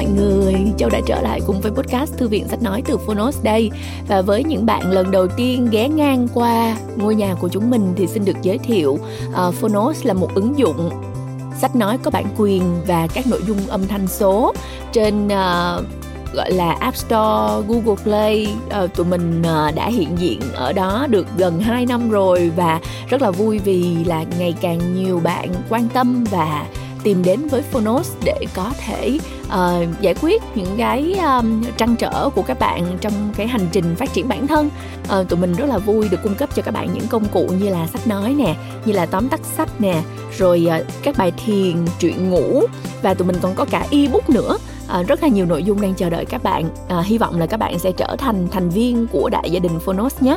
mọi người, Châu đã trở lại cùng với podcast Thư viện Sách Nói từ Phonos đây. Và với những bạn lần đầu tiên ghé ngang qua ngôi nhà của chúng mình thì xin được giới thiệu uh, Phonos là một ứng dụng sách nói có bản quyền và các nội dung âm thanh số trên uh, gọi là App Store, Google Play. Uh, tụi mình uh, đã hiện diện ở đó được gần 2 năm rồi và rất là vui vì là ngày càng nhiều bạn quan tâm và tìm đến với Phonos để có thể uh, giải quyết những cái um, trăn trở của các bạn trong cái hành trình phát triển bản thân. Uh, tụi mình rất là vui được cung cấp cho các bạn những công cụ như là sách nói nè như là tóm tắt sách nè rồi uh, các bài thiền truyện ngủ và tụi mình còn có cả ebook nữa. À, rất là nhiều nội dung đang chờ đợi các bạn. À, hy vọng là các bạn sẽ trở thành thành viên của đại gia đình Phonos nhé.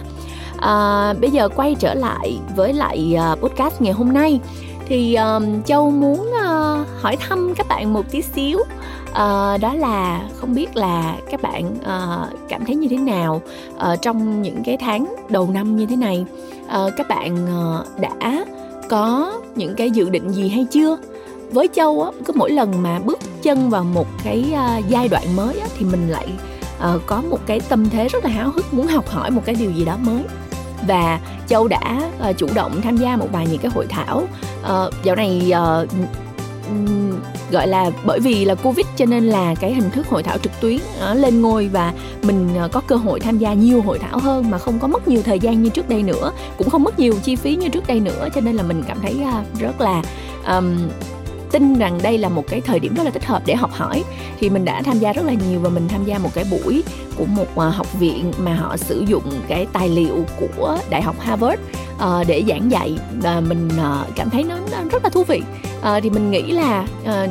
À, bây giờ quay trở lại với lại uh, podcast ngày hôm nay thì um, châu muốn uh, hỏi thăm các bạn một tí xíu. Uh, đó là không biết là các bạn uh, cảm thấy như thế nào uh, trong những cái tháng đầu năm như thế này. Uh, các bạn uh, đã có những cái dự định gì hay chưa? Với châu á cứ mỗi lần mà bước chân vào một cái uh, giai đoạn mới á, thì mình lại uh, có một cái tâm thế rất là háo hức muốn học hỏi một cái điều gì đó mới và châu đã uh, chủ động tham gia một vài những cái hội thảo. Uh, dạo này uh, gọi là bởi vì là covid cho nên là cái hình thức hội thảo trực tuyến uh, lên ngôi và mình uh, có cơ hội tham gia nhiều hội thảo hơn mà không có mất nhiều thời gian như trước đây nữa cũng không mất nhiều chi phí như trước đây nữa cho nên là mình cảm thấy uh, rất là um, tin rằng đây là một cái thời điểm rất là thích hợp để học hỏi. Thì mình đã tham gia rất là nhiều và mình tham gia một cái buổi của một à, học viện mà họ sử dụng cái tài liệu của đại học Harvard uh, để giảng dạy. Và mình uh, cảm thấy nó, nó rất là thú vị. Uh, thì mình nghĩ là uh,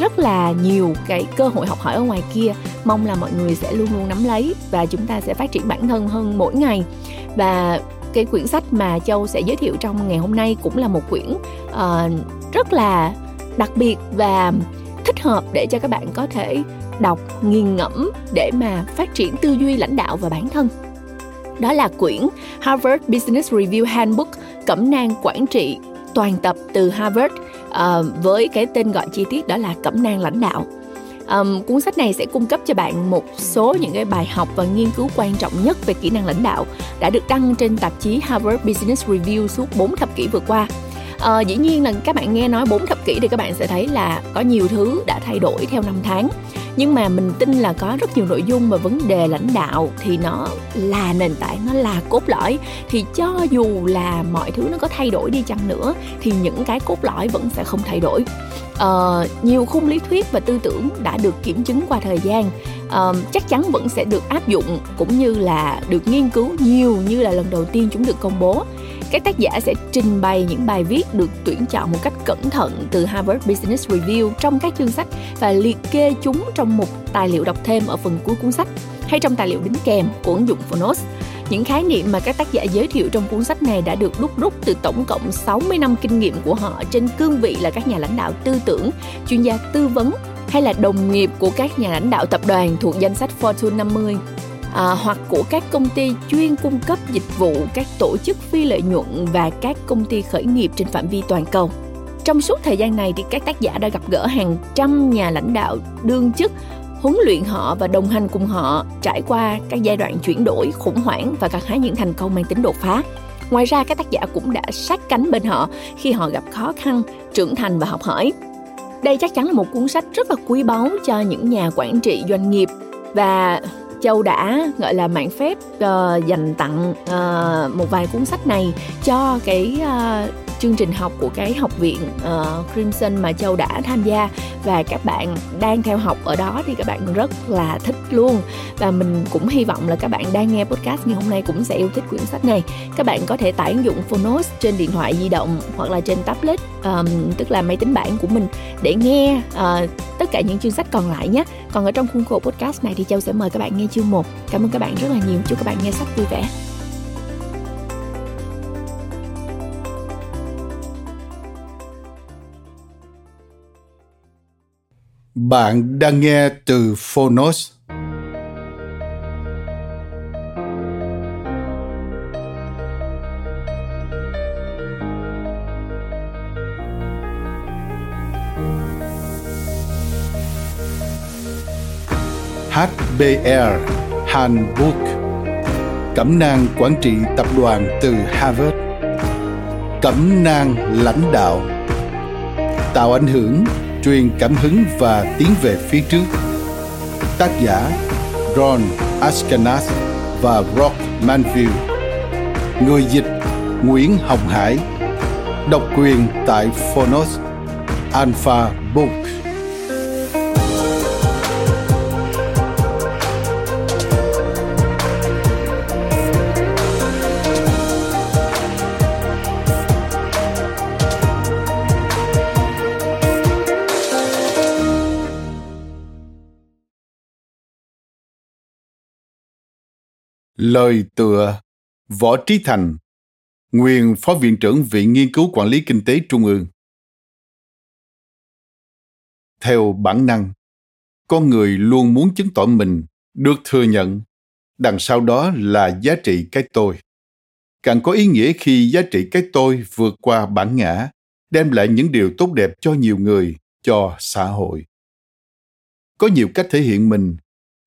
rất là nhiều cái cơ hội học hỏi ở ngoài kia. Mong là mọi người sẽ luôn luôn nắm lấy và chúng ta sẽ phát triển bản thân hơn mỗi ngày. Và cái quyển sách mà châu sẽ giới thiệu trong ngày hôm nay cũng là một quyển uh, rất là đặc biệt và thích hợp để cho các bạn có thể đọc nghiền ngẫm để mà phát triển tư duy lãnh đạo và bản thân. Đó là quyển Harvard Business Review Handbook cẩm nang quản trị toàn tập từ Harvard uh, với cái tên gọi chi tiết đó là cẩm nang lãnh đạo. Um, cuốn sách này sẽ cung cấp cho bạn một số những cái bài học và nghiên cứu quan trọng nhất về kỹ năng lãnh đạo đã được đăng trên tạp chí Harvard Business Review suốt 4 thập kỷ vừa qua à, dĩ nhiên là các bạn nghe nói bốn thập kỷ thì các bạn sẽ thấy là có nhiều thứ đã thay đổi theo năm tháng. Nhưng mà mình tin là có rất nhiều nội dung và vấn đề lãnh đạo thì nó là nền tảng nó là cốt lõi. Thì cho dù là mọi thứ nó có thay đổi đi chăng nữa thì những cái cốt lõi vẫn sẽ không thay đổi. Uh, nhiều khung lý thuyết và tư tưởng đã được kiểm chứng qua thời gian. Uh, chắc chắn vẫn sẽ được áp dụng cũng như là được nghiên cứu nhiều như là lần đầu tiên chúng được công bố các tác giả sẽ trình bày những bài viết được tuyển chọn một cách cẩn thận từ Harvard Business Review trong các chương sách và liệt kê chúng trong một tài liệu đọc thêm ở phần cuối cuốn sách hay trong tài liệu đính kèm của ứng dụng Phonos. Những khái niệm mà các tác giả giới thiệu trong cuốn sách này đã được đúc rút từ tổng cộng 60 năm kinh nghiệm của họ trên cương vị là các nhà lãnh đạo tư tưởng, chuyên gia tư vấn hay là đồng nghiệp của các nhà lãnh đạo tập đoàn thuộc danh sách Fortune 50 à, hoặc của các công ty chuyên cung cấp dịch vụ, các tổ chức phi lợi nhuận và các công ty khởi nghiệp trên phạm vi toàn cầu. Trong suốt thời gian này thì các tác giả đã gặp gỡ hàng trăm nhà lãnh đạo đương chức huấn luyện họ và đồng hành cùng họ trải qua các giai đoạn chuyển đổi khủng hoảng và gặt hái những thành công mang tính đột phá. Ngoài ra các tác giả cũng đã sát cánh bên họ khi họ gặp khó khăn, trưởng thành và học hỏi. Đây chắc chắn là một cuốn sách rất là quý báu cho những nhà quản trị doanh nghiệp và Châu đã gọi là mạng phép uh, dành tặng uh, một vài cuốn sách này cho cái uh, chương trình học của cái học viện uh, Crimson mà Châu đã tham gia. Và các bạn đang theo học ở đó thì các bạn rất là thích luôn. Và mình cũng hy vọng là các bạn đang nghe podcast ngày hôm nay cũng sẽ yêu thích quyển sách này. Các bạn có thể tải ứng dụng Phonos trên điện thoại di động hoặc là trên tablet um, tức là máy tính bảng của mình để nghe uh, tất cả những chương sách còn lại nhé. Còn ở trong khuôn khổ podcast này thì Châu sẽ mời các bạn nghe chương 1 cảm ơn các bạn rất là nhiều. Chúc các bạn nghe sách vui vẻ. Bạn đang nghe từ Phonos. HBR Handbook Cẩm nang quản trị tập đoàn từ Harvard. Cẩm nang lãnh đạo. Tạo ảnh hưởng, truyền cảm hứng và tiến về phía trước. Tác giả Ron Ashkenaz và Rock Manville Người dịch Nguyễn Hồng Hải. Độc quyền tại Phonos Alpha Books Lời tựa Võ Trí Thành Nguyên Phó Viện trưởng Viện Nghiên cứu Quản lý Kinh tế Trung ương Theo bản năng, con người luôn muốn chứng tỏ mình được thừa nhận, đằng sau đó là giá trị cái tôi. Càng có ý nghĩa khi giá trị cái tôi vượt qua bản ngã, đem lại những điều tốt đẹp cho nhiều người, cho xã hội. Có nhiều cách thể hiện mình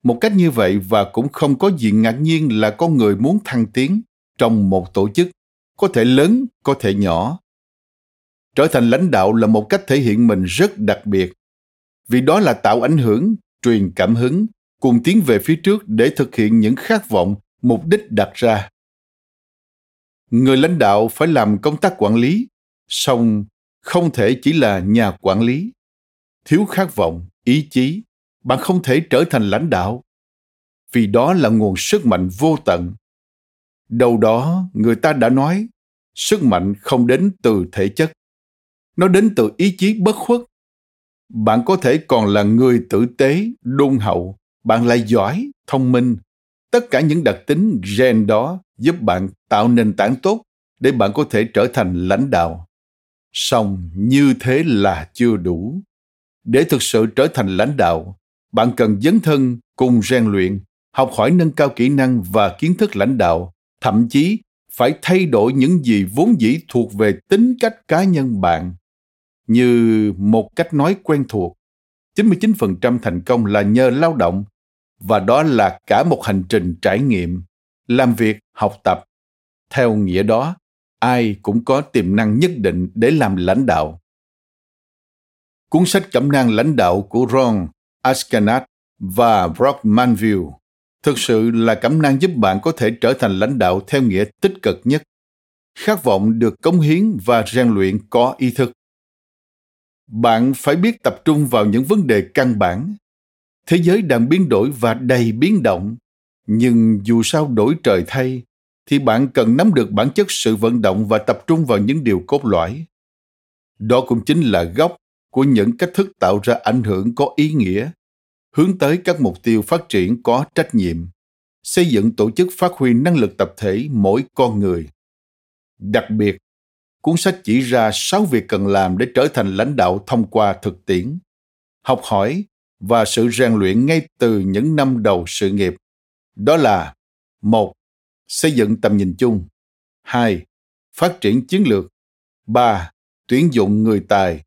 một cách như vậy và cũng không có gì ngạc nhiên là con người muốn thăng tiến trong một tổ chức, có thể lớn, có thể nhỏ. Trở thành lãnh đạo là một cách thể hiện mình rất đặc biệt, vì đó là tạo ảnh hưởng, truyền cảm hứng, cùng tiến về phía trước để thực hiện những khát vọng, mục đích đặt ra. Người lãnh đạo phải làm công tác quản lý, song không thể chỉ là nhà quản lý. Thiếu khát vọng, ý chí bạn không thể trở thành lãnh đạo, vì đó là nguồn sức mạnh vô tận. Đâu đó, người ta đã nói, sức mạnh không đến từ thể chất, nó đến từ ý chí bất khuất. Bạn có thể còn là người tử tế, đôn hậu. Bạn lại giỏi, thông minh. Tất cả những đặc tính gen đó giúp bạn tạo nền tảng tốt để bạn có thể trở thành lãnh đạo. Song như thế là chưa đủ. Để thực sự trở thành lãnh đạo bạn cần dấn thân cùng rèn luyện, học hỏi nâng cao kỹ năng và kiến thức lãnh đạo. Thậm chí, phải thay đổi những gì vốn dĩ thuộc về tính cách cá nhân bạn. Như một cách nói quen thuộc 99% thành công là nhờ lao động, và đó là cả một hành trình trải nghiệm, làm việc, học tập. Theo nghĩa đó, ai cũng có tiềm năng nhất định để làm lãnh đạo. Cuốn sách cẩm nang lãnh đạo của ron Ashkenaz và brock manville thực sự là cẩm nang giúp bạn có thể trở thành lãnh đạo theo nghĩa tích cực nhất. Khát vọng được cống hiến và rèn luyện có ý thức. Bạn phải biết tập trung vào những vấn đề căn bản. Thế giới đang biến đổi và đầy biến động, nhưng dù sao đổi trời thay, thì bạn cần nắm được bản chất sự vận động và tập trung vào những điều cốt lõi. Đó cũng chính là gốc của những cách thức tạo ra ảnh hưởng có ý nghĩa, hướng tới các mục tiêu phát triển có trách nhiệm, xây dựng tổ chức phát huy năng lực tập thể mỗi con người. Đặc biệt, cuốn sách chỉ ra sáu việc cần làm để trở thành lãnh đạo thông qua thực tiễn, học hỏi và sự rèn luyện ngay từ những năm đầu sự nghiệp. Đó là, một, xây dựng tầm nhìn chung. Hai, phát triển chiến lược. Ba, tuyển dụng người tài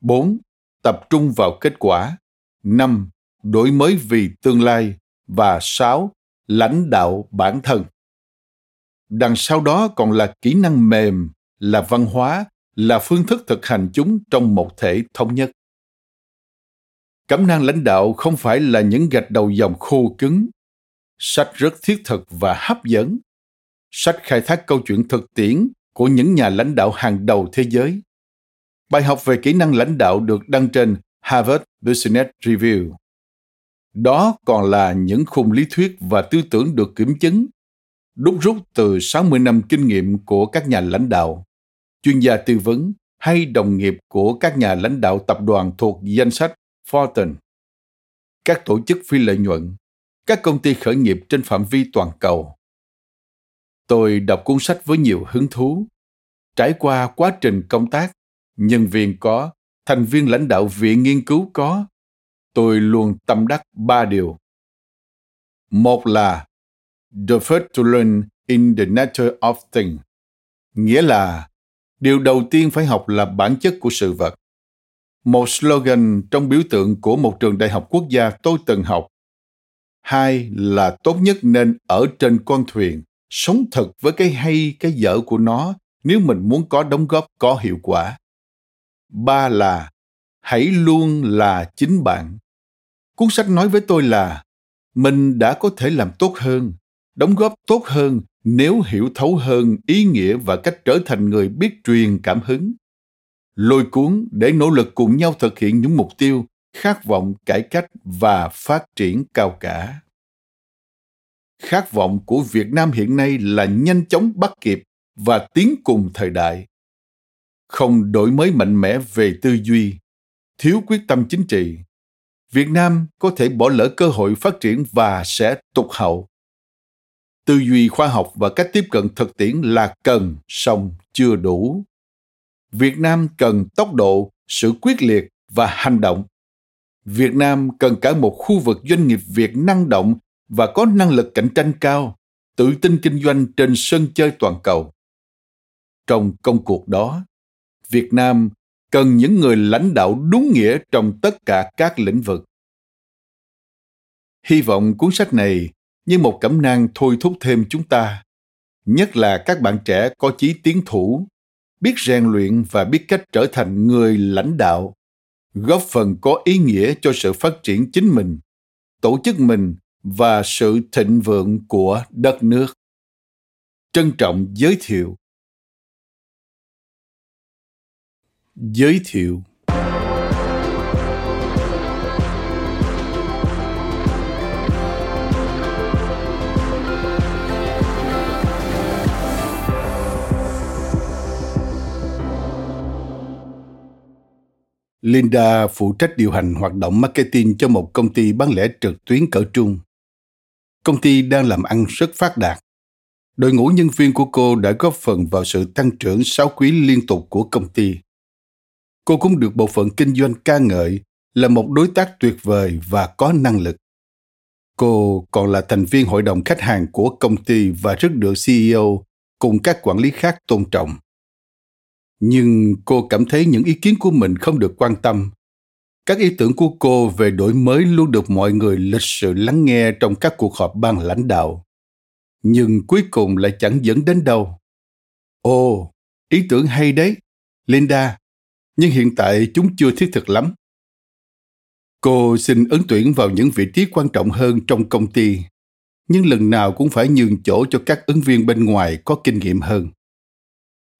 bốn, tập trung vào kết quả. Năm, đổi mới vì tương lai. Và sáu, lãnh đạo bản thân. Đằng sau đó còn là kỹ năng mềm, là văn hóa, là phương thức thực hành chúng trong một thể thống nhất. Cẩm năng lãnh đạo không phải là những gạch đầu dòng khô cứng. Sách rất thiết thực và hấp dẫn. Sách khai thác câu chuyện thực tiễn của những nhà lãnh đạo hàng đầu thế giới bài học về kỹ năng lãnh đạo được đăng trên harvard business review đó còn là những khung lý thuyết và tư tưởng được kiểm chứng, đúc rút từ 60 năm kinh nghiệm của các nhà lãnh đạo, chuyên gia tư vấn hay đồng nghiệp của các nhà lãnh đạo tập đoàn thuộc danh sách Fortune, các tổ chức phi lợi nhuận, các công ty khởi nghiệp trên phạm vi toàn cầu. Tôi đọc cuốn sách với nhiều hứng thú. Trải qua quá trình công tác, nhân viên có, thành viên lãnh đạo viện nghiên cứu có, tôi luôn tâm đắc ba điều. Một là The first to learn in the nature of things, nghĩa là điều đầu tiên phải học là bản chất của sự vật. Một slogan trong biểu tượng của một trường đại học quốc gia tôi từng học. hai là tốt nhất nên ở trên con thuyền sống thật với cái hay cái dở của nó nếu mình muốn có đóng góp có hiệu quả ba là, hãy luôn là chính bạn. Cuốn sách nói với tôi là, mình đã có thể làm tốt hơn, đóng góp tốt hơn nếu hiểu thấu hơn ý nghĩa và cách trở thành người biết truyền cảm hứng. Lôi cuốn để nỗ lực cùng nhau thực hiện những mục tiêu, khát vọng, cải cách và phát triển cao cả. Khát vọng của việt nam hiện nay là nhanh chóng bắt kịp và tiến cùng thời đại không đổi mới mạnh mẽ về tư duy, thiếu quyết tâm chính trị, việt nam có thể bỏ lỡ cơ hội phát triển và sẽ tụt hậu. Tư duy khoa học và cách tiếp cận thực tiễn là cần, song chưa đủ. Việt nam cần tốc độ, sự quyết liệt và hành động. Việt nam cần cả một khu vực doanh nghiệp việt năng động và có năng lực cạnh tranh cao, tự tin kinh doanh trên sân chơi toàn cầu. Trong công cuộc đó việt nam cần những người lãnh đạo đúng nghĩa trong tất cả các lĩnh vực. Hy vọng cuốn sách này như một cẩm nang thôi thúc thêm chúng ta, nhất là các bạn trẻ có chí tiến thủ, biết rèn luyện và biết cách trở thành người lãnh đạo, góp phần có ý nghĩa cho sự phát triển chính mình, tổ chức mình và sự thịnh vượng của đất nước. Trân trọng giới thiệu. Giới thiệu Linda phụ trách điều hành hoạt động marketing cho một công ty bán lẻ trực tuyến cỡ trung. Công ty đang làm ăn rất phát đạt. Đội ngũ nhân viên của cô đã góp phần vào sự tăng trưởng 6 quý liên tục của công ty. Cô cũng được bộ phận kinh doanh ca ngợi là một đối tác tuyệt vời và có năng lực. Cô còn là thành viên hội đồng khách hàng của công ty và rất được CEO cùng các quản lý khác tôn trọng. Nhưng cô cảm thấy những ý kiến của mình không được quan tâm. Các ý tưởng của cô về đổi mới luôn được mọi người lịch sự lắng nghe trong các cuộc họp ban lãnh đạo. Nhưng cuối cùng lại chẳng dẫn đến đâu. Ồ, ý tưởng hay đấy. Linda nhưng hiện tại chúng chưa thiết thực lắm. Cô xin ứng tuyển vào những vị trí quan trọng hơn trong công ty, nhưng lần nào cũng phải nhường chỗ cho các ứng viên bên ngoài có kinh nghiệm hơn.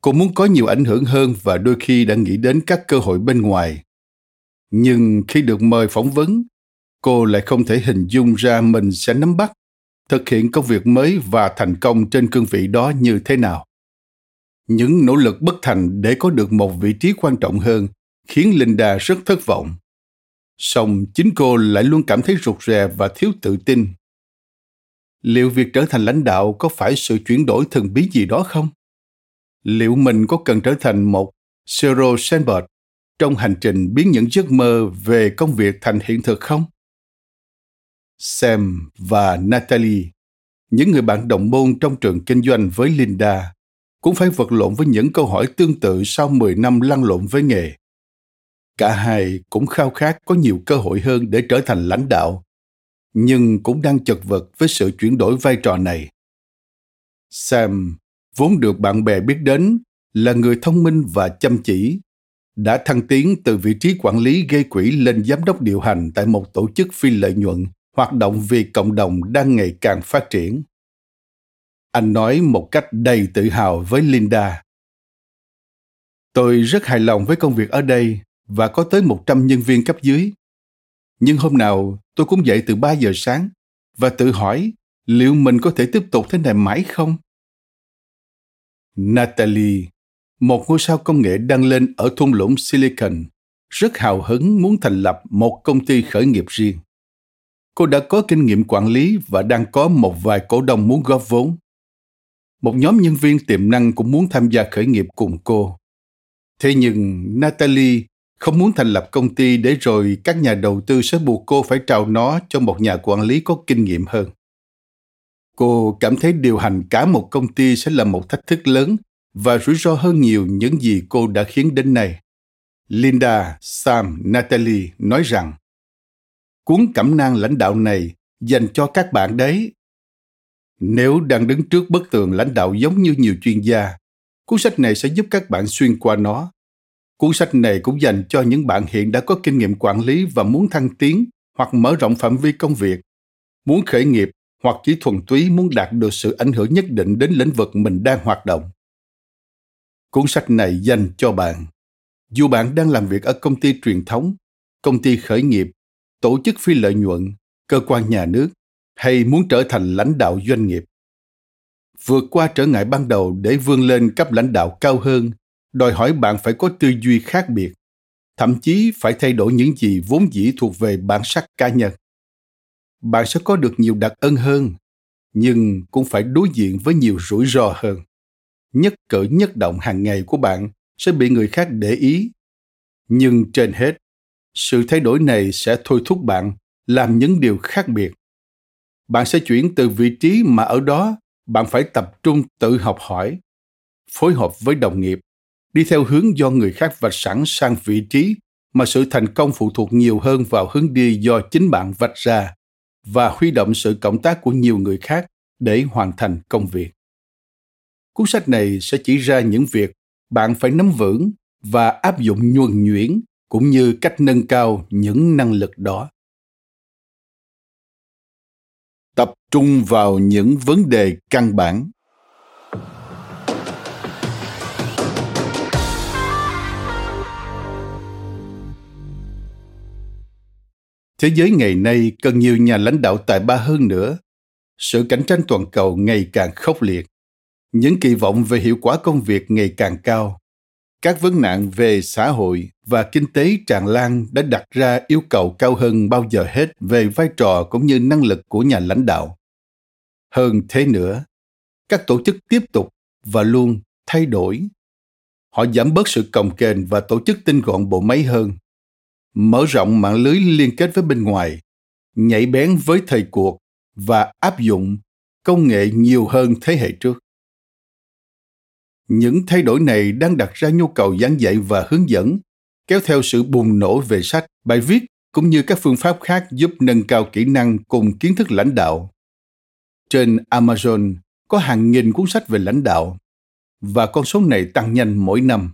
Cô muốn có nhiều ảnh hưởng hơn và đôi khi đã nghĩ đến các cơ hội bên ngoài. Nhưng khi được mời phỏng vấn, cô lại không thể hình dung ra mình sẽ nắm bắt, thực hiện công việc mới và thành công trên cương vị đó như thế nào những nỗ lực bất thành để có được một vị trí quan trọng hơn khiến linda rất thất vọng. Song chính cô lại luôn cảm thấy rụt rè và thiếu tự tin. Liệu việc trở thành lãnh đạo có phải sự chuyển đổi thần bí gì đó không? Liệu mình có cần trở thành một Sheryl Sandberg trong hành trình biến những giấc mơ về công việc thành hiện thực không? Sam và Natalie, những người bạn đồng môn trong trường kinh doanh với Linda, cũng phải vật lộn với những câu hỏi tương tự sau 10 năm lăn lộn với nghề. Cả hai cũng khao khát có nhiều cơ hội hơn để trở thành lãnh đạo, nhưng cũng đang chật vật với sự chuyển đổi vai trò này. Sam vốn được bạn bè biết đến là người thông minh và chăm chỉ, đã thăng tiến từ vị trí quản lý gây quỹ lên giám đốc điều hành tại một tổ chức phi lợi nhuận hoạt động vì cộng đồng đang ngày càng phát triển. Anh nói một cách đầy tự hào với Linda. Tôi rất hài lòng với công việc ở đây và có tới 100 nhân viên cấp dưới. Nhưng hôm nào tôi cũng dậy từ 3 giờ sáng và tự hỏi liệu mình có thể tiếp tục thế này mãi không? Natalie, một ngôi sao công nghệ đang lên ở thung lũng Silicon, rất hào hứng muốn thành lập một công ty khởi nghiệp riêng. Cô đã có kinh nghiệm quản lý và đang có một vài cổ đông muốn góp vốn. Một nhóm nhân viên tiềm năng cũng muốn tham gia khởi nghiệp cùng cô. Thế nhưng Natalie không muốn thành lập công ty để rồi các nhà đầu tư sẽ buộc cô phải trao nó cho một nhà quản lý có kinh nghiệm hơn. Cô cảm thấy điều hành cả một công ty sẽ là một thách thức lớn và rủi ro hơn nhiều những gì cô đã khiến đến nay. Linda, Sam, Natalie nói rằng cuốn cẩm nang lãnh đạo này dành cho các bạn đấy. Nếu đang đứng trước bức tường lãnh đạo giống như nhiều chuyên gia, cuốn sách này sẽ giúp các bạn xuyên qua nó. Cuốn sách này cũng dành cho những bạn hiện đã có kinh nghiệm quản lý và muốn thăng tiến hoặc mở rộng phạm vi công việc, muốn khởi nghiệp hoặc chỉ thuần túy muốn đạt được sự ảnh hưởng nhất định đến lĩnh vực mình đang hoạt động. Cuốn sách này dành cho bạn. Dù bạn đang làm việc ở công ty truyền thống, công ty khởi nghiệp, tổ chức phi lợi nhuận, cơ quan nhà nước hay muốn trở thành lãnh đạo doanh nghiệp. Vượt qua trở ngại ban đầu để vươn lên cấp lãnh đạo cao hơn, đòi hỏi bạn phải có tư duy khác biệt, thậm chí phải thay đổi những gì vốn dĩ thuộc về bản sắc cá nhân. Bạn sẽ có được nhiều đặc ân hơn, nhưng cũng phải đối diện với nhiều rủi ro hơn nhất cử nhất động hàng ngày của bạn sẽ bị người khác để ý nhưng trên hết sự thay đổi này sẽ thôi thúc bạn làm những điều khác biệt bạn sẽ chuyển từ vị trí mà ở đó, bạn phải tập trung tự học hỏi, phối hợp với đồng nghiệp, đi theo hướng do người khác vạch sẵn sang vị trí mà sự thành công phụ thuộc nhiều hơn vào hướng đi do chính bạn vạch ra và huy động sự cộng tác của nhiều người khác để hoàn thành công việc Cuốn sách này sẽ chỉ ra những việc bạn phải nắm vững và áp dụng nhuần nhuyễn cũng như cách nâng cao những năng lực đó. Trung vào những vấn đề căn bản. Thế giới ngày nay cần nhiều nhà lãnh đạo tài ba hơn nữa. Sự cạnh tranh toàn cầu ngày càng khốc liệt những kỳ vọng về hiệu quả công việc ngày càng cao các vấn nạn về xã hội và kinh tế tràn lan đã đặt ra yêu cầu cao hơn bao giờ hết về vai trò cũng như năng lực của nhà lãnh đạo hơn thế nữa, các tổ chức tiếp tục và luôn thay đổi. Họ giảm bớt sự cồng kềnh và tổ chức tinh gọn bộ máy hơn. Mở rộng mạng lưới liên kết với bên ngoài nhảy bén với thời cuộc và áp dụng công nghệ nhiều hơn thế hệ trước. Những thay đổi này đang đặt ra nhu cầu giảng dạy và hướng dẫn, kéo theo sự bùng nổ về sách, bài viết cũng như các phương pháp khác giúp nâng cao kỹ năng cùng kiến thức lãnh đạo trên amazon có hàng nghìn cuốn sách về lãnh đạo, và con số này tăng nhanh mỗi năm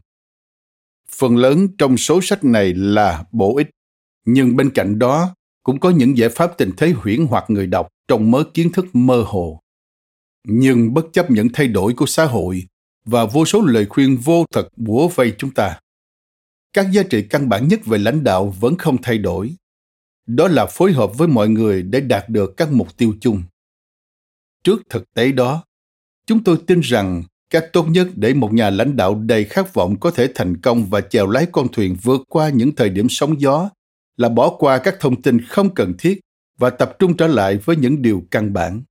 phần lớn trong số sách này là bổ ích, nhưng bên cạnh đó cũng có những giải pháp tình thế huyễn hoặc người đọc trong mớ kiến thức mơ hồ nhưng bất chấp những thay đổi của xã hội và vô số lời khuyên vô thật bủa vây chúng ta. Các giá trị căn bản nhất về lãnh đạo vẫn không thay đổi. Đó là phối hợp với mọi người để đạt được các mục tiêu chung. Trước thực tế đó, chúng tôi tin rằng cách tốt nhất để một nhà lãnh đạo đầy khát vọng có thể thành công và chèo lái con thuyền vượt qua những thời điểm sóng gió là bỏ qua các thông tin không cần thiết và tập trung trở lại với những điều căn bản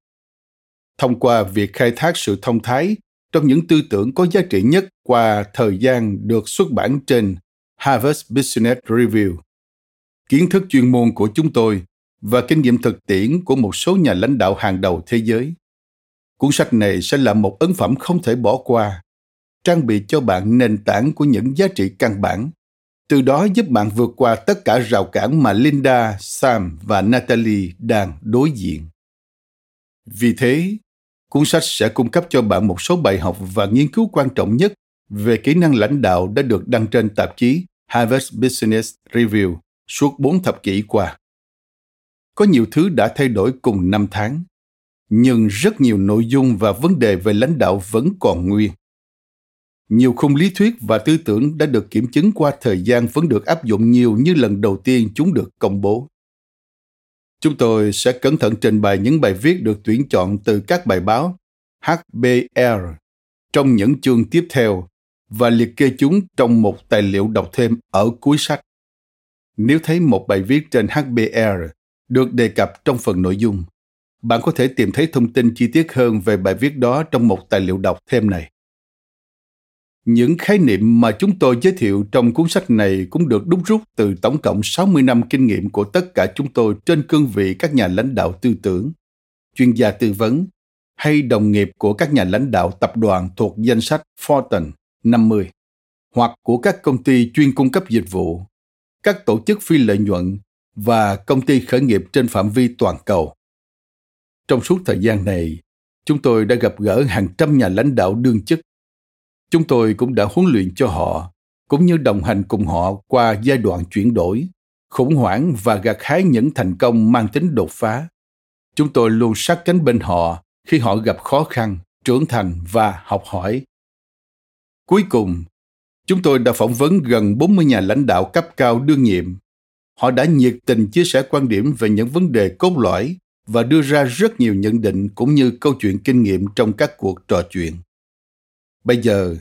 thông qua việc khai thác sự thông thái trong những tư tưởng có giá trị nhất qua thời gian được xuất bản trên Harvard Business Review. Kiến thức chuyên môn của chúng tôi và kinh nghiệm thực tiễn của một số nhà lãnh đạo hàng đầu thế giới. Cuốn sách này sẽ là một ấn phẩm không thể bỏ qua, trang bị cho bạn nền tảng của những giá trị căn bản, từ đó giúp bạn vượt qua tất cả rào cản mà Linda, Sam và Natalie đang đối diện. Vì thế, Cuốn sách sẽ cung cấp cho bạn một số bài học và nghiên cứu quan trọng nhất về kỹ năng lãnh đạo đã được đăng trên tạp chí Harvard Business Review suốt 4 thập kỷ qua. Có nhiều thứ đã thay đổi cùng năm tháng, nhưng rất nhiều nội dung và vấn đề về lãnh đạo vẫn còn nguyên. Nhiều khung lý thuyết và tư tưởng đã được kiểm chứng qua thời gian vẫn được áp dụng nhiều như lần đầu tiên chúng được công bố. Chúng tôi sẽ cẩn thận trình bày những bài viết được tuyển chọn từ các bài báo HBR trong những chương tiếp theo và liệt kê chúng trong một tài liệu đọc thêm ở cuối sách. Nếu thấy một bài viết trên HBR được đề cập trong phần nội dung, bạn có thể tìm thấy thông tin chi tiết hơn về bài viết đó trong một tài liệu đọc thêm này. Những khái niệm mà chúng tôi giới thiệu trong cuốn sách này cũng được đúc rút từ tổng cộng 60 năm kinh nghiệm của tất cả chúng tôi trên cương vị các nhà lãnh đạo tư tưởng, chuyên gia tư vấn hay đồng nghiệp của các nhà lãnh đạo tập đoàn thuộc danh sách Fortune 50 hoặc của các công ty chuyên cung cấp dịch vụ, các tổ chức phi lợi nhuận và công ty khởi nghiệp trên phạm vi toàn cầu. Trong suốt thời gian này, chúng tôi đã gặp gỡ hàng trăm nhà lãnh đạo đương chức. Chúng tôi cũng đã huấn luyện cho họ, cũng như đồng hành cùng họ qua giai đoạn chuyển đổi, khủng hoảng và gặt hái những thành công mang tính đột phá. Chúng tôi luôn sát cánh bên họ khi họ gặp khó khăn, trưởng thành và học hỏi. Cuối cùng, chúng tôi đã phỏng vấn gần 40 nhà lãnh đạo cấp cao đương nhiệm. Họ đã nhiệt tình chia sẻ quan điểm về những vấn đề cốt lõi và đưa ra rất nhiều nhận định cũng như câu chuyện kinh nghiệm trong các cuộc trò chuyện. Bây giờ,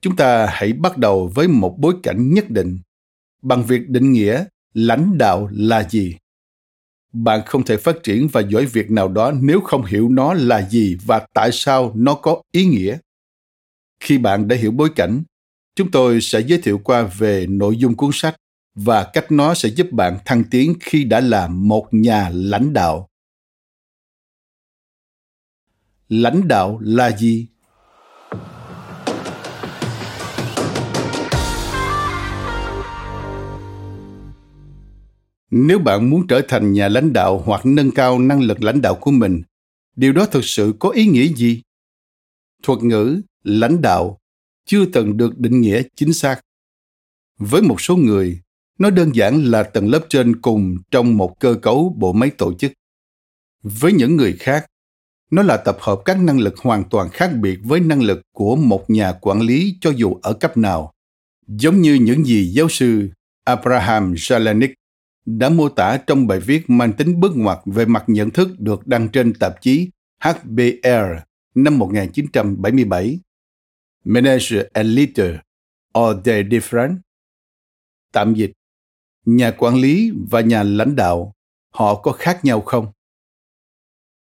chúng ta hãy bắt đầu với một bối cảnh nhất định bằng việc định nghĩa lãnh đạo là gì. Bạn không thể phát triển và giỏi việc nào đó nếu không hiểu nó là gì và tại sao nó có ý nghĩa. Khi bạn đã hiểu bối cảnh, chúng tôi sẽ giới thiệu qua về nội dung cuốn sách và cách nó sẽ giúp bạn thăng tiến khi đã là một nhà lãnh đạo lãnh đạo là gì nếu bạn muốn trở thành nhà lãnh đạo hoặc nâng cao năng lực lãnh đạo của mình, điều đó thực sự có ý nghĩa gì? Thuật ngữ lãnh đạo chưa từng được định nghĩa chính xác. Với một số người, nó đơn giản là tầng lớp trên cùng trong một cơ cấu bộ máy tổ chức. Với những người khác nó là tập hợp các năng lực hoàn toàn khác biệt với năng lực của một nhà quản lý cho dù ở cấp nào giống như những gì giáo sư abraham jalanik đã mô tả trong bài viết mang tính bước ngoặt về mặt nhận thức được đăng trên tạp chí HBR năm 1977. Manager and Leader, are they different? Tạm dịch, nhà quản lý và nhà lãnh đạo, họ có khác nhau không?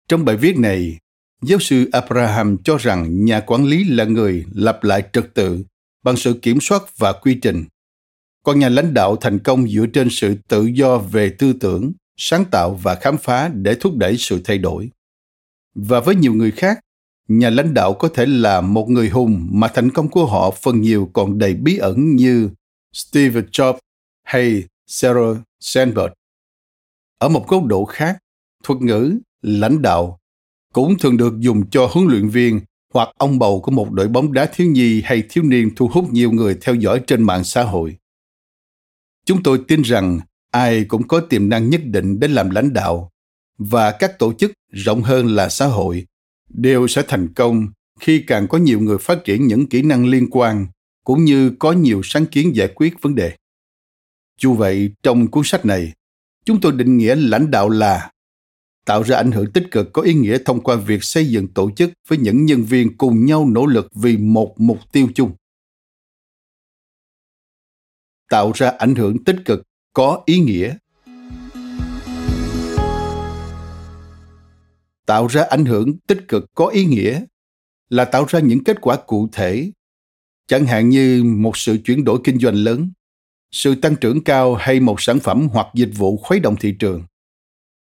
Trong bài viết này, giáo sư Abraham cho rằng nhà quản lý là người lập lại trật tự bằng sự kiểm soát và quy trình. Còn nhà lãnh đạo thành công dựa trên sự tự do về tư tưởng, sáng tạo và khám phá để thúc đẩy sự thay đổi. Và với nhiều người khác, nhà lãnh đạo có thể là một người hùng mà thành công của họ phần nhiều còn đầy bí ẩn như Steve Jobs hay Sarah Sandberg. Ở một góc độ khác, thuật ngữ lãnh đạo cũng thường được dùng cho huấn luyện viên hoặc ông bầu của một đội bóng đá thiếu nhi hay thiếu niên thu hút nhiều người theo dõi trên mạng xã hội. Chúng tôi tin rằng ai cũng có tiềm năng nhất định để làm lãnh đạo và các tổ chức rộng hơn là xã hội đều sẽ thành công khi càng có nhiều người phát triển những kỹ năng liên quan cũng như có nhiều sáng kiến giải quyết vấn đề. Dù vậy, trong cuốn sách này, chúng tôi định nghĩa lãnh đạo là tạo ra ảnh hưởng tích cực, có ý nghĩa thông qua việc xây dựng tổ chức với những nhân viên cùng nhau nỗ lực vì một mục tiêu chung. Tạo ra ảnh hưởng tích cực, có ý nghĩa. Tạo ra ảnh hưởng tích cực, có ý nghĩa là tạo ra những kết quả cụ thể. Chẳng hạn như một sự chuyển đổi kinh doanh lớn, sự tăng trưởng cao hay một sản phẩm hoặc dịch vụ khuấy động thị trường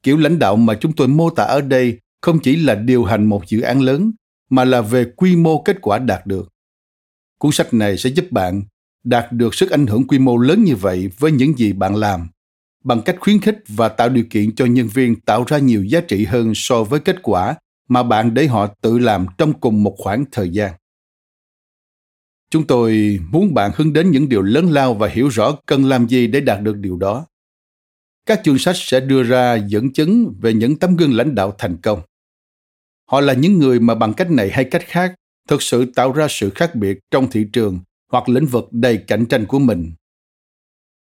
kiểu lãnh đạo mà chúng tôi mô tả ở đây không chỉ là điều hành một dự án lớn, mà là về quy mô kết quả đạt được. Cuốn sách này sẽ giúp bạn đạt được sức ảnh hưởng quy mô lớn như vậy với những gì bạn làm, bằng cách khuyến khích và tạo điều kiện cho nhân viên tạo ra nhiều giá trị hơn so với kết quả mà bạn để họ tự làm trong cùng một khoảng thời gian. Chúng tôi muốn bạn hướng đến những điều lớn lao và hiểu rõ cần làm gì để đạt được điều đó các chương sách sẽ đưa ra dẫn chứng về những tấm gương lãnh đạo thành công. Họ là những người mà bằng cách này hay cách khác, thực sự tạo ra sự khác biệt trong thị trường hoặc lĩnh vực đầy cạnh tranh của mình.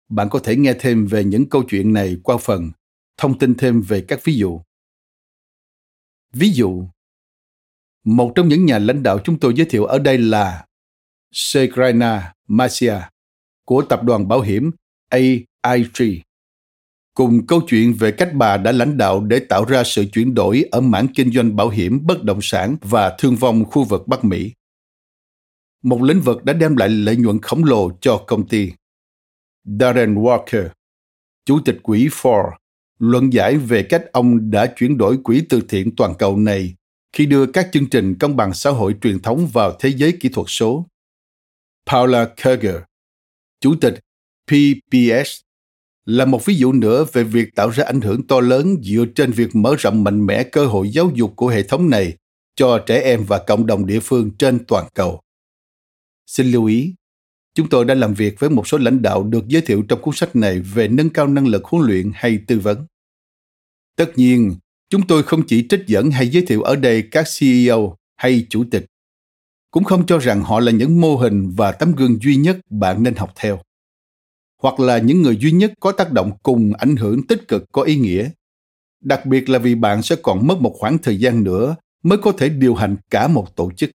Bạn có thể nghe thêm về những câu chuyện này qua phần thông tin thêm về các ví dụ. Ví dụ, một trong những nhà lãnh đạo chúng tôi giới thiệu ở đây là Segrina Masia của tập đoàn bảo hiểm AIG cùng câu chuyện về cách bà đã lãnh đạo để tạo ra sự chuyển đổi ở mảng kinh doanh bảo hiểm bất động sản và thương vong khu vực Bắc Mỹ. Một lĩnh vực đã đem lại lợi nhuận khổng lồ cho công ty. Darren Walker, chủ tịch quỹ Ford, luận giải về cách ông đã chuyển đổi quỹ từ thiện toàn cầu này khi đưa các chương trình công bằng xã hội truyền thống vào thế giới kỹ thuật số. Paula Kerger, chủ tịch PPS là một ví dụ nữa về việc tạo ra ảnh hưởng to lớn dựa trên việc mở rộng mạnh mẽ cơ hội giáo dục của hệ thống này cho trẻ em và cộng đồng địa phương trên toàn cầu. Xin lưu ý, chúng tôi đã làm việc với một số lãnh đạo được giới thiệu trong cuốn sách này về nâng cao năng lực huấn luyện hay tư vấn. Tất nhiên, chúng tôi không chỉ trích dẫn hay giới thiệu ở đây các CEO hay chủ tịch, cũng không cho rằng họ là những mô hình và tấm gương duy nhất bạn nên học theo hoặc là những người duy nhất có tác động cùng ảnh hưởng tích cực có ý nghĩa. Đặc biệt là vì bạn sẽ còn mất một khoảng thời gian nữa mới có thể điều hành cả một tổ chức.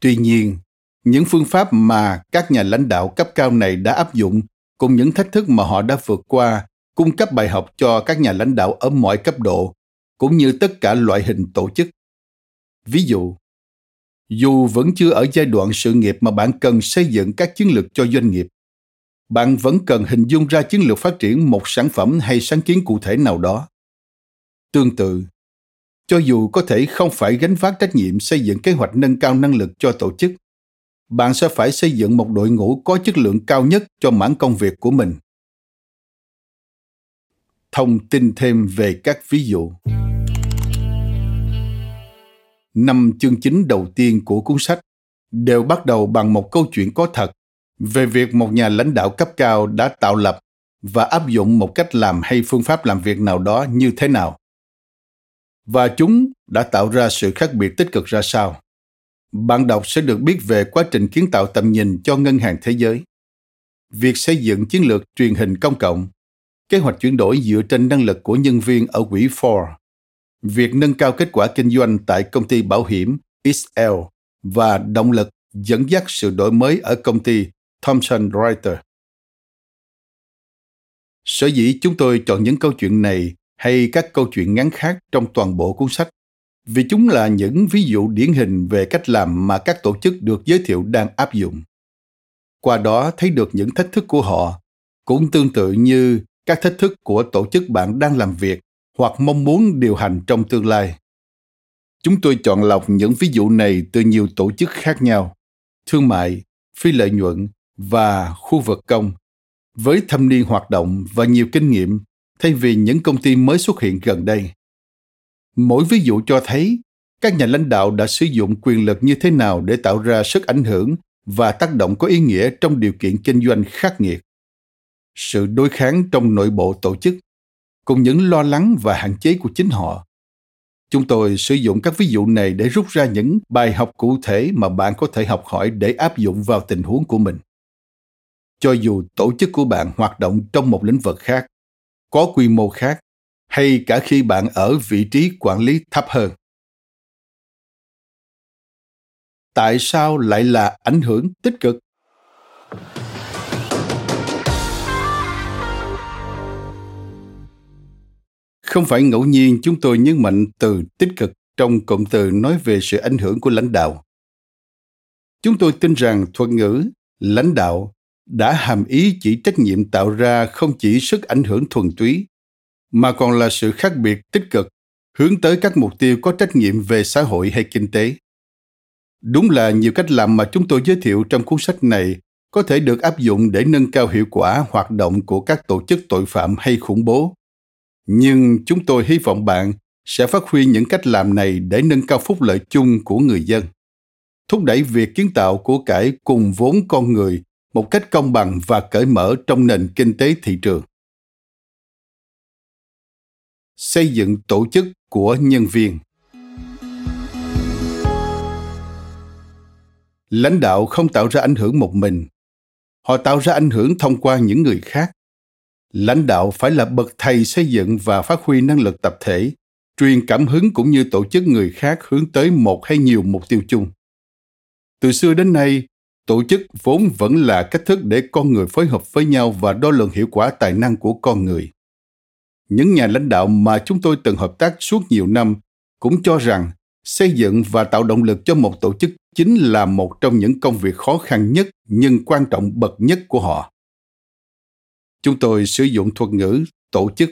Tuy nhiên, những phương pháp mà các nhà lãnh đạo cấp cao này đã áp dụng cùng những thách thức mà họ đã vượt qua, cung cấp bài học cho các nhà lãnh đạo ở mọi cấp độ, cũng như tất cả loại hình tổ chức. Ví dụ, dù vẫn chưa ở giai đoạn sự nghiệp mà bạn cần xây dựng các chiến lược cho doanh nghiệp bạn vẫn cần hình dung ra chiến lược phát triển một sản phẩm hay sáng kiến cụ thể nào đó. Tương tự, cho dù có thể không phải gánh vác trách nhiệm xây dựng kế hoạch nâng cao năng lực cho tổ chức, bạn sẽ phải xây dựng một đội ngũ có chất lượng cao nhất cho mảng công việc của mình. Thông tin thêm về các ví dụ. Năm chương chính đầu tiên của cuốn sách đều bắt đầu bằng một câu chuyện có thật về việc một nhà lãnh đạo cấp cao đã tạo lập và áp dụng một cách làm hay phương pháp làm việc nào đó như thế nào? Và chúng đã tạo ra sự khác biệt tích cực ra sao? Bạn đọc sẽ được biết về quá trình kiến tạo tầm nhìn cho ngân hàng thế giới. Việc xây dựng chiến lược truyền hình công cộng kế hoạch chuyển đổi dựa trên năng lực của nhân viên ở quỹ Ford, việc nâng cao kết quả kinh doanh tại công ty bảo hiểm XL và động lực dẫn dắt sự đổi mới ở công ty Thomson Reuters. Sở dĩ chúng tôi chọn những câu chuyện này hay các câu chuyện ngắn khác trong toàn bộ cuốn sách vì chúng là những ví dụ điển hình về cách làm mà các tổ chức được giới thiệu đang áp dụng. Qua đó thấy được những thách thức của họ, cũng tương tự như các thách thức của tổ chức bạn đang làm việc hoặc mong muốn điều hành trong tương lai. Chúng tôi chọn lọc những ví dụ này từ nhiều tổ chức khác nhau, thương mại, phi lợi nhuận và khu vực công với thâm niên hoạt động và nhiều kinh nghiệm, thay vì những công ty mới xuất hiện gần đây. Mỗi ví dụ cho thấy, các nhà lãnh đạo đã sử dụng quyền lực như thế nào để tạo ra sức ảnh hưởng và tác động có ý nghĩa trong điều kiện kinh doanh khắc nghiệt. Sự đối kháng trong nội bộ tổ chức, cùng những lo lắng và hạn chế của chính họ. Chúng tôi sử dụng các ví dụ này để rút ra những bài học cụ thể mà bạn có thể học hỏi để áp dụng vào tình huống của mình cho dù tổ chức của bạn hoạt động trong một lĩnh vực khác, có quy mô khác, hay cả khi bạn ở vị trí quản lý thấp hơn. Tại sao lại là ảnh hưởng tích cực? Không phải ngẫu nhiên chúng tôi nhấn mạnh từ tích cực trong cụm từ nói về sự ảnh hưởng của lãnh đạo. Chúng tôi tin rằng thuật ngữ lãnh đạo đã hàm ý chỉ trách nhiệm tạo ra không chỉ sức ảnh hưởng thuần túy, mà còn là sự khác biệt tích cực, hướng tới các mục tiêu có trách nhiệm về xã hội hay kinh tế. Đúng là nhiều cách làm mà chúng tôi giới thiệu trong cuốn sách này có thể được áp dụng để nâng cao hiệu quả hoạt động của các tổ chức tội phạm hay khủng bố. Nhưng chúng tôi hy vọng bạn sẽ phát huy những cách làm này để nâng cao phúc lợi chung của người dân, thúc đẩy việc kiến tạo của cải cùng vốn con người một cách công bằng và cởi mở trong nền kinh tế thị trường. Xây dựng tổ chức của nhân viên. Lãnh đạo không tạo ra ảnh hưởng một mình. Họ tạo ra ảnh hưởng thông qua những người khác. Lãnh đạo phải là bậc thầy xây dựng và phát huy năng lực tập thể, truyền cảm hứng cũng như tổ chức người khác hướng tới một hay nhiều mục tiêu chung. Từ xưa đến nay tổ chức vốn vẫn là cách thức để con người phối hợp với nhau và đo lường hiệu quả tài năng của con người. Những nhà lãnh đạo mà chúng tôi từng hợp tác suốt nhiều năm cũng cho rằng xây dựng và tạo động lực cho một tổ chức chính là một trong những công việc khó khăn nhất nhưng quan trọng bậc nhất của họ. Chúng tôi sử dụng thuật ngữ tổ chức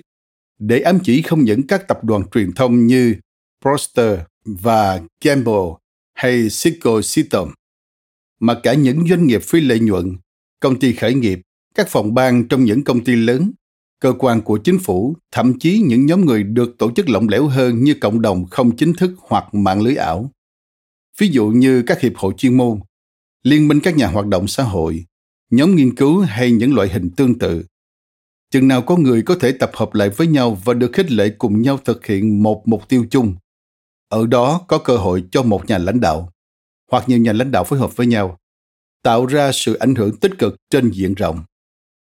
để ám chỉ không những các tập đoàn truyền thông như Procter và Gamble hay Cisco Systems mà cả những doanh nghiệp phi lợi nhuận, công ty khởi nghiệp, các phòng ban trong những công ty lớn cơ quan của chính phủ, thậm chí những nhóm người được tổ chức lỏng lẻo hơn như cộng đồng không chính thức hoặc mạng lưới ảo. Ví dụ như các hiệp hội chuyên môn, liên minh các nhà hoạt động xã hội, nhóm nghiên cứu hay những loại hình tương tự. Chừng nào có người có thể tập hợp lại với nhau và được khích lệ cùng nhau thực hiện một mục tiêu chung, ở đó có cơ hội cho một nhà lãnh đạo hoặc nhiều nhà lãnh đạo phối hợp với nhau, tạo ra sự ảnh hưởng tích cực trên diện rộng.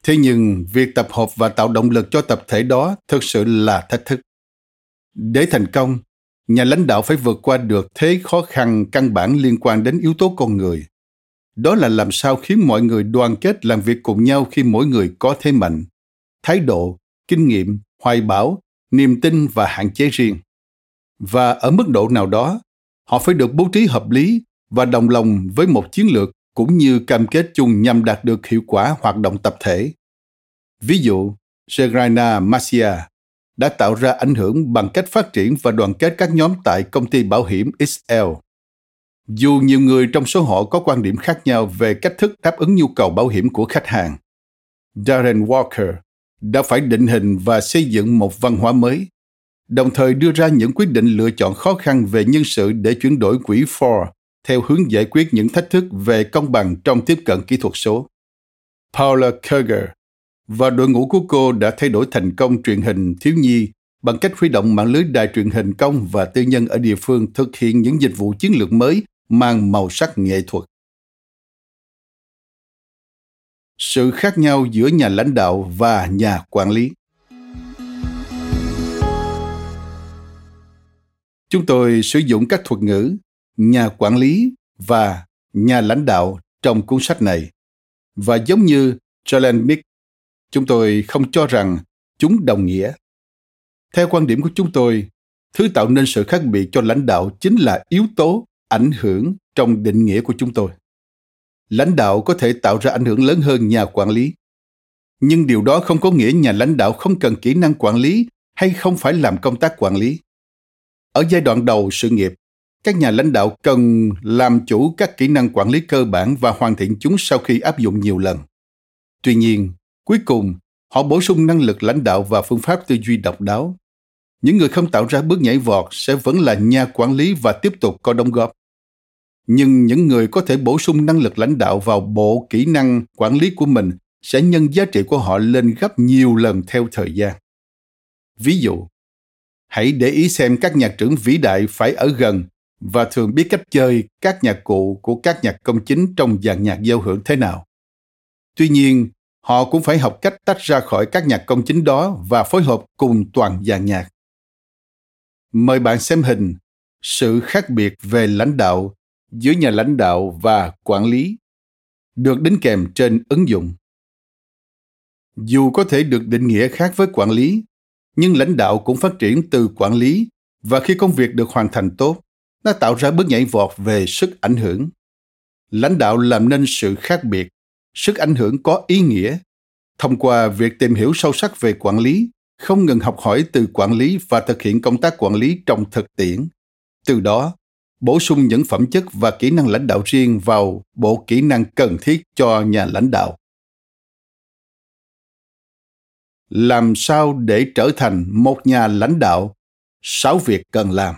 Thế nhưng, việc tập hợp và tạo động lực cho tập thể đó thực sự là thách thức. Để thành công, nhà lãnh đạo phải vượt qua được thế khó khăn căn bản liên quan đến yếu tố con người. Đó là làm sao khiến mọi người đoàn kết làm việc cùng nhau khi mỗi người có thế mạnh, thái độ, kinh nghiệm, hoài bão, niềm tin và hạn chế riêng. Và ở mức độ nào đó, họ phải được bố trí hợp lý và đồng lòng với một chiến lược cũng như cam kết chung nhằm đạt được hiệu quả hoạt động tập thể. Ví dụ, Serena Masia đã tạo ra ảnh hưởng bằng cách phát triển và đoàn kết các nhóm tại công ty bảo hiểm XL. Dù nhiều người trong số họ có quan điểm khác nhau về cách thức đáp ứng nhu cầu bảo hiểm của khách hàng, Darren Walker đã phải định hình và xây dựng một văn hóa mới, đồng thời đưa ra những quyết định lựa chọn khó khăn về nhân sự để chuyển đổi quỹ Ford theo hướng giải quyết những thách thức về công bằng trong tiếp cận kỹ thuật số. Paula Kerger và đội ngũ của cô đã thay đổi thành công truyền hình thiếu nhi bằng cách huy động mạng lưới đài truyền hình công và tư nhân ở địa phương thực hiện những dịch vụ chiến lược mới mang màu sắc nghệ thuật. Sự khác nhau giữa nhà lãnh đạo và nhà quản lý. Chúng tôi sử dụng các thuật ngữ nhà quản lý và nhà lãnh đạo trong cuốn sách này. Và giống như Jalen Mick, chúng tôi không cho rằng chúng đồng nghĩa. Theo quan điểm của chúng tôi, thứ tạo nên sự khác biệt cho lãnh đạo chính là yếu tố ảnh hưởng trong định nghĩa của chúng tôi. Lãnh đạo có thể tạo ra ảnh hưởng lớn hơn nhà quản lý. Nhưng điều đó không có nghĩa nhà lãnh đạo không cần kỹ năng quản lý hay không phải làm công tác quản lý. Ở giai đoạn đầu sự nghiệp, các nhà lãnh đạo cần làm chủ các kỹ năng quản lý cơ bản và hoàn thiện chúng sau khi áp dụng nhiều lần. Tuy nhiên, cuối cùng, họ bổ sung năng lực lãnh đạo và phương pháp tư duy độc đáo. Những người không tạo ra bước nhảy vọt sẽ vẫn là nhà quản lý và tiếp tục có đóng góp. Nhưng những người có thể bổ sung năng lực lãnh đạo vào bộ kỹ năng quản lý của mình sẽ nhân giá trị của họ lên gấp nhiều lần theo thời gian. Ví dụ, hãy để ý xem các nhạc trưởng vĩ đại phải ở gần và thường biết cách chơi các nhạc cụ của các nhạc công chính trong dàn nhạc giao hưởng thế nào. Tuy nhiên, họ cũng phải học cách tách ra khỏi các nhạc công chính đó và phối hợp cùng toàn dàn nhạc. Mời bạn xem hình sự khác biệt về lãnh đạo giữa nhà lãnh đạo và quản lý được đính kèm trên ứng dụng. Dù có thể được định nghĩa khác với quản lý, nhưng lãnh đạo cũng phát triển từ quản lý và khi công việc được hoàn thành tốt, nó tạo ra bước nhảy vọt về sức ảnh hưởng. Lãnh đạo làm nên sự khác biệt, sức ảnh hưởng có ý nghĩa. Thông qua việc tìm hiểu sâu sắc về quản lý, không ngừng học hỏi từ quản lý và thực hiện công tác quản lý trong thực tiễn. Từ đó, bổ sung những phẩm chất và kỹ năng lãnh đạo riêng vào bộ kỹ năng cần thiết cho nhà lãnh đạo. Làm sao để trở thành một nhà lãnh đạo? Sáu việc cần làm.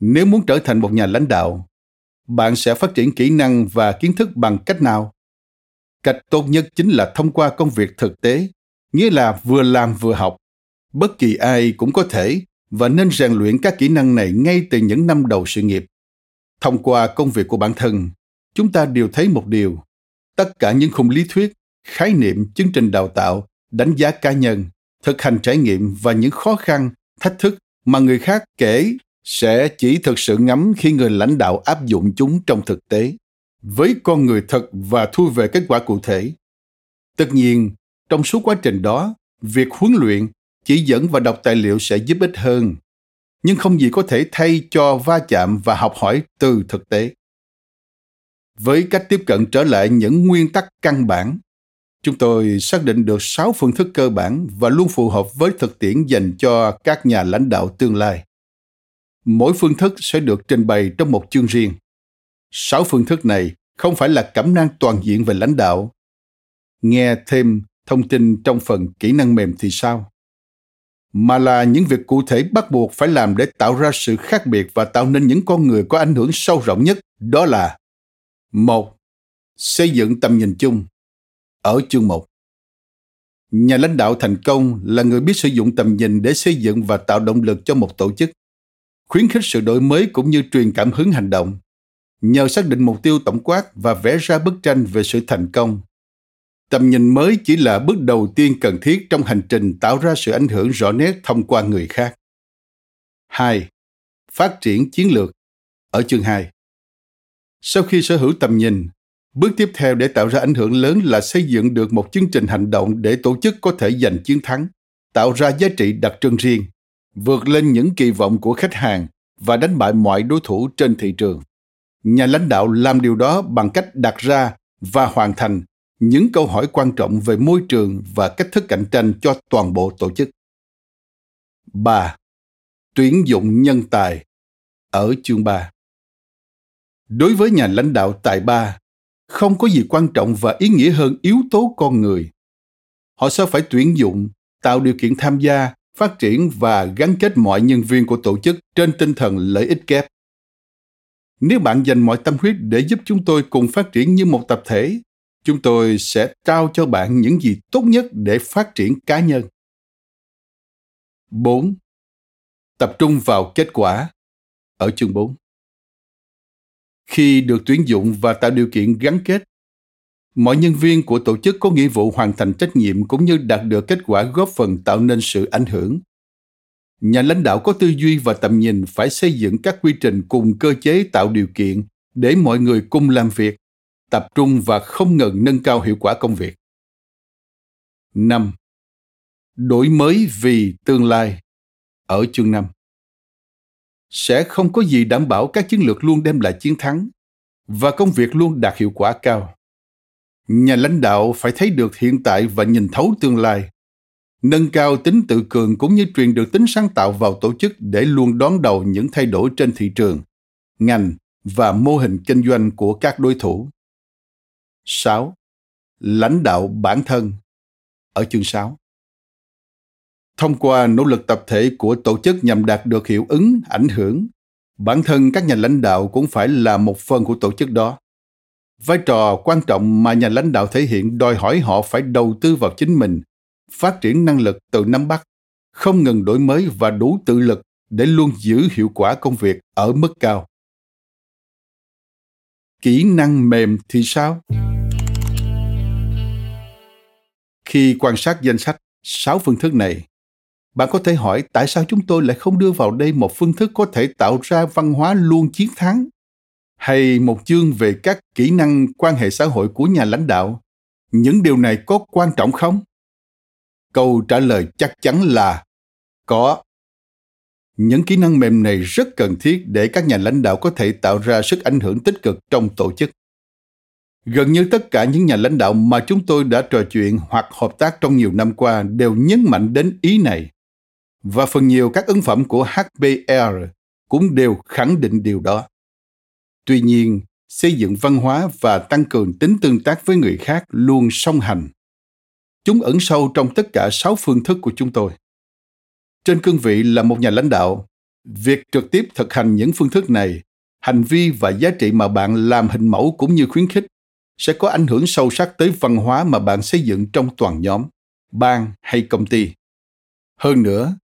Nếu muốn trở thành một nhà lãnh đạo, bạn sẽ phát triển kỹ năng và kiến thức bằng cách nào? Cách tốt nhất chính là thông qua công việc thực tế, nghĩa là vừa làm vừa học. Bất kỳ ai cũng có thể và nên rèn luyện các kỹ năng này ngay từ những năm đầu sự nghiệp. Thông qua công việc của bản thân, chúng ta đều thấy một điều. Tất cả những khung lý thuyết, khái niệm, chương trình đào tạo, đánh giá cá nhân, thực hành trải nghiệm và những khó khăn, thách thức mà người khác kể sẽ chỉ thực sự ngắm khi người lãnh đạo áp dụng chúng trong thực tế, với con người thật và thu về kết quả cụ thể. Tất nhiên, trong suốt quá trình đó, việc huấn luyện, chỉ dẫn và đọc tài liệu sẽ giúp ích hơn, nhưng không gì có thể thay cho va chạm và học hỏi từ thực tế. Với cách tiếp cận trở lại những nguyên tắc căn bản, chúng tôi xác định được sáu phương thức cơ bản và luôn phù hợp với thực tiễn dành cho các nhà lãnh đạo tương lai mỗi phương thức sẽ được trình bày trong một chương riêng Sáu phương thức này không phải là cẩm nang toàn diện về lãnh đạo. Nghe thêm thông tin trong phần kỹ năng mềm thì sao? Mà là những việc cụ thể bắt buộc phải làm để tạo ra sự khác biệt và tạo nên những con người có ảnh hưởng sâu rộng nhất, đó là một Xây dựng tầm nhìn chung ở chương 1. Nhà lãnh đạo thành công là người biết sử dụng tầm nhìn để xây dựng và tạo động lực cho một tổ chức, khuyến khích sự đổi mới cũng như truyền cảm hứng hành động. Nhờ xác định mục tiêu tổng quát và vẽ ra bức tranh về sự thành công, tầm nhìn mới chỉ là bước đầu tiên cần thiết trong hành trình tạo ra sự ảnh hưởng rõ nét thông qua người khác. 2. Phát triển chiến lược ở chương 2. Sau khi sở hữu tầm nhìn, Bước tiếp theo để tạo ra ảnh hưởng lớn là xây dựng được một chương trình hành động để tổ chức có thể giành chiến thắng, tạo ra giá trị đặc trưng riêng, vượt lên những kỳ vọng của khách hàng và đánh bại mọi đối thủ trên thị trường. Nhà lãnh đạo làm điều đó bằng cách đặt ra và hoàn thành những câu hỏi quan trọng về môi trường và cách thức cạnh tranh cho toàn bộ tổ chức. 3. Tuyển dụng nhân tài ở chương 3. Đối với nhà lãnh đạo tài ba, không có gì quan trọng và ý nghĩa hơn yếu tố con người họ sẽ phải tuyển dụng tạo điều kiện tham gia phát triển và gắn kết mọi nhân viên của tổ chức trên tinh thần lợi ích kép. Nếu bạn dành mọi tâm huyết để giúp chúng tôi cùng phát triển như một tập thể, chúng tôi sẽ trao cho bạn những gì tốt nhất để phát triển cá nhân. 4. Tập trung vào kết quả. Ở chương 4 khi được tuyển dụng và tạo điều kiện gắn kết mọi nhân viên của tổ chức có nghĩa vụ hoàn thành trách nhiệm cũng như đạt được kết quả góp phần tạo nên sự ảnh hưởng. Nhà lãnh đạo có tư duy và tầm nhìn phải xây dựng các quy trình cùng cơ chế tạo điều kiện để mọi người cùng làm việc, tập trung và không ngừng nâng cao hiệu quả công việc. 5. Đổi mới vì tương lai. Ở chương 5 sẽ không có gì đảm bảo các chiến lược luôn đem lại chiến thắng và công việc luôn đạt hiệu quả cao nhà lãnh đạo phải thấy được hiện tại và nhìn thấu tương lai. Nâng cao tính tự cường cũng như truyền được tính sáng tạo vào tổ chức để luôn đón đầu những thay đổi trên thị trường, ngành và mô hình kinh doanh của các đối thủ. 6. Lãnh đạo bản thân. Ở chương 6 thông qua nỗ lực tập thể của tổ chức nhằm đạt được hiệu ứng, ảnh hưởng, bản thân các nhà lãnh đạo cũng phải là một phần của tổ chức đó vai trò quan trọng mà nhà lãnh đạo thể hiện đòi hỏi họ phải đầu tư vào chính mình, phát triển năng lực từ nắm bắt không ngừng đổi mới và đủ tự lực để luôn giữ hiệu quả công việc ở mức cao. Kỹ năng mềm thì sao? Khi quan sát danh sách sáu phương thức này, bạn có thể hỏi tại sao chúng tôi lại không đưa vào đây một phương thức có thể tạo ra văn hóa luôn chiến thắng? Hay một chương về các kỹ năng quan hệ xã hội của nhà lãnh đạo? Những điều này có quan trọng không? Câu trả lời chắc chắn là có. Những kỹ năng mềm này rất cần thiết để các nhà lãnh đạo có thể tạo ra sức ảnh hưởng tích cực trong tổ chức. Gần như tất cả những nhà lãnh đạo mà chúng tôi đã trò chuyện hoặc hợp tác trong nhiều năm qua đều nhấn mạnh đến ý này. Và phần nhiều các ấn phẩm của HBR cũng đều khẳng định điều đó. Tuy nhiên, xây dựng văn hóa và tăng cường tính tương tác với người khác luôn song hành. Chúng ẩn sâu trong tất cả sáu phương thức của chúng tôi. Trên cương vị là một nhà lãnh đạo, việc trực tiếp thực hành những phương thức này, hành vi và giá trị mà bạn làm hình mẫu cũng như khuyến khích sẽ có ảnh hưởng sâu sắc tới văn hóa mà bạn xây dựng trong toàn nhóm, bang hay công ty. Hơn nữa,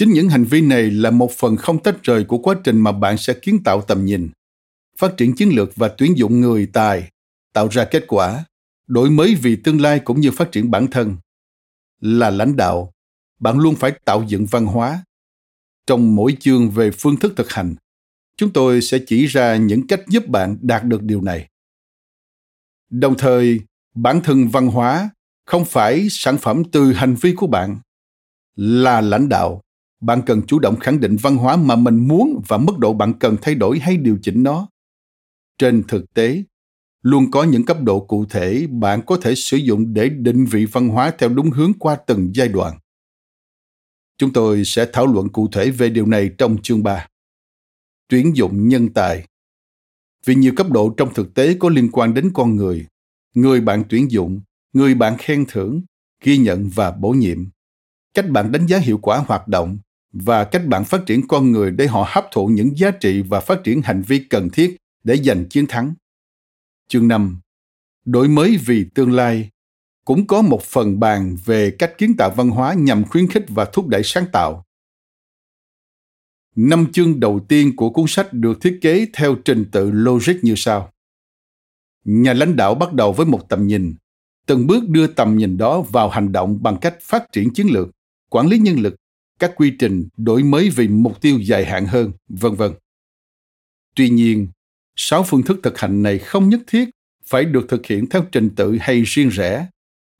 Chính những hành vi này là một phần không tách rời của quá trình mà bạn sẽ kiến tạo tầm nhìn, phát triển chiến lược và tuyển dụng người tài, tạo ra kết quả, đổi mới vì tương lai cũng như phát triển bản thân. Là lãnh đạo, bạn luôn phải tạo dựng văn hóa. Trong mỗi chương về phương thức thực hành, chúng tôi sẽ chỉ ra những cách giúp bạn đạt được điều này. Đồng thời, bản thân văn hóa không phải sản phẩm từ hành vi của bạn. Là lãnh đạo, bạn cần chủ động khẳng định văn hóa mà mình muốn và mức độ bạn cần thay đổi hay điều chỉnh nó trên thực tế luôn có những cấp độ cụ thể bạn có thể sử dụng để định vị văn hóa theo đúng hướng qua từng giai đoạn. Chúng tôi sẽ thảo luận cụ thể về điều này trong chương 3. Tuyển dụng nhân tài. vì nhiều cấp độ trong thực tế có liên quan đến con người, người bạn tuyển dụng, người bạn khen thưởng, ghi nhận và bổ nhiệm, cách bạn đánh giá hiệu quả hoạt động và cách bạn phát triển con người để họ hấp thụ những giá trị và phát triển hành vi cần thiết để giành chiến thắng. Chương 5. Đổi mới vì tương lai cũng có một phần bàn về cách kiến tạo văn hóa nhằm khuyến khích và thúc đẩy sáng tạo. Năm chương đầu tiên của cuốn sách được thiết kế theo trình tự logic như sau. Nhà lãnh đạo bắt đầu với một tầm nhìn, từng bước đưa tầm nhìn đó vào hành động bằng cách phát triển chiến lược, quản lý nhân lực, các quy trình đổi mới vì mục tiêu dài hạn hơn, vân vân. Tuy nhiên, sáu phương thức thực hành này không nhất thiết phải được thực hiện theo trình tự hay riêng rẽ,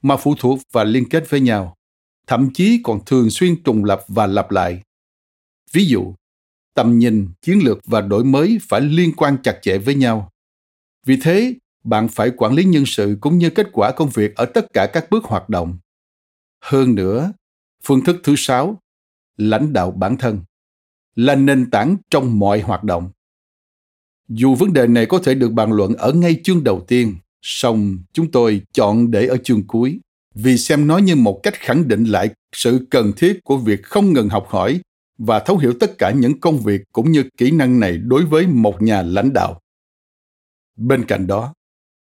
mà phụ thuộc và liên kết với nhau, thậm chí còn thường xuyên trùng lập và lặp lại. Ví dụ, tầm nhìn, chiến lược và đổi mới phải liên quan chặt chẽ với nhau. Vì thế, bạn phải quản lý nhân sự cũng như kết quả công việc ở tất cả các bước hoạt động. Hơn nữa, phương thức thứ sáu, lãnh đạo bản thân, là nền tảng trong mọi hoạt động. Dù vấn đề này có thể được bàn luận ở ngay chương đầu tiên, song chúng tôi chọn để ở chương cuối vì xem nó như một cách khẳng định lại sự cần thiết của việc không ngừng học hỏi và thấu hiểu tất cả những công việc cũng như kỹ năng này đối với một nhà lãnh đạo. Bên cạnh đó,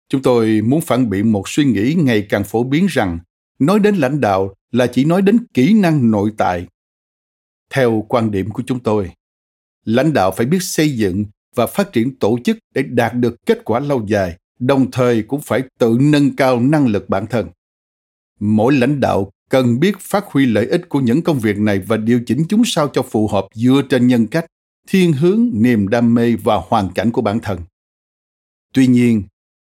chúng tôi muốn phản biện một suy nghĩ ngày càng phổ biến rằng nói đến lãnh đạo là chỉ nói đến kỹ năng nội tại. Theo quan điểm của chúng tôi, lãnh đạo phải biết xây dựng và phát triển tổ chức để đạt được kết quả lâu dài, đồng thời cũng phải tự nâng cao năng lực bản thân. Mỗi lãnh đạo cần biết phát huy lợi ích của những công việc này và điều chỉnh chúng sao cho phù hợp dựa trên nhân cách, thiên hướng, niềm đam mê và hoàn cảnh của bản thân. Tuy nhiên,